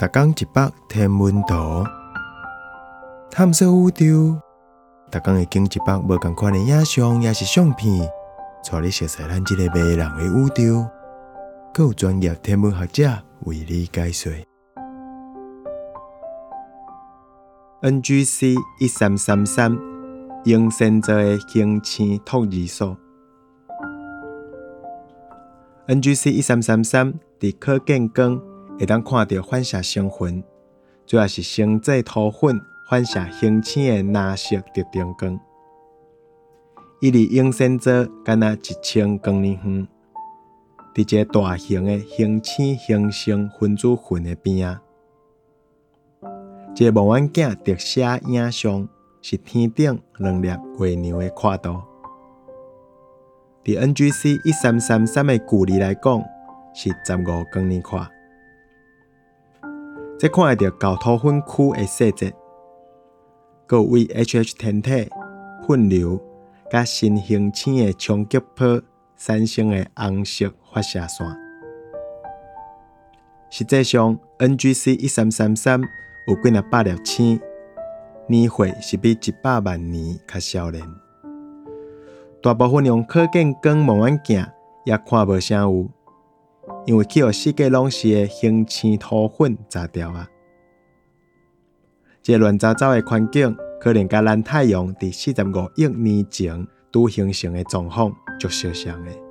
逐工一百天文图，探索宇宙。逐工会经一百无共款的影像，也是相片，带你熟悉咱这个迷人的宇宙。更有专业天文学者为你解说。NGC 一三三三，用先做的星星托儿所。NGC 一三三三，伫可见光。会当看到反射成分，主要是星际土粉反射星星的蓝色特定光。伊离影星座敢若一千光年远，伫一个大型的星星形成分子群的边啊。这望远镜特写影像是天顶两粒月亮的跨度。伫 NGC 一三三三的距离来讲，是十五光年宽。再看会到高土粉区的细节，有为 H.H 天体、喷流、甲新星星的冲击波产生的红色发射线。实际上，N.G.C 一三三三有几若百粒星，年岁是比一百万年较少年。大部分用可见光望远镜也看无啥有。因为气候世界拢是的形成土粉炸掉啊！这乱糟糟的环境，可能甲咱太阳伫四十五亿年前拄形成的状况足相像的。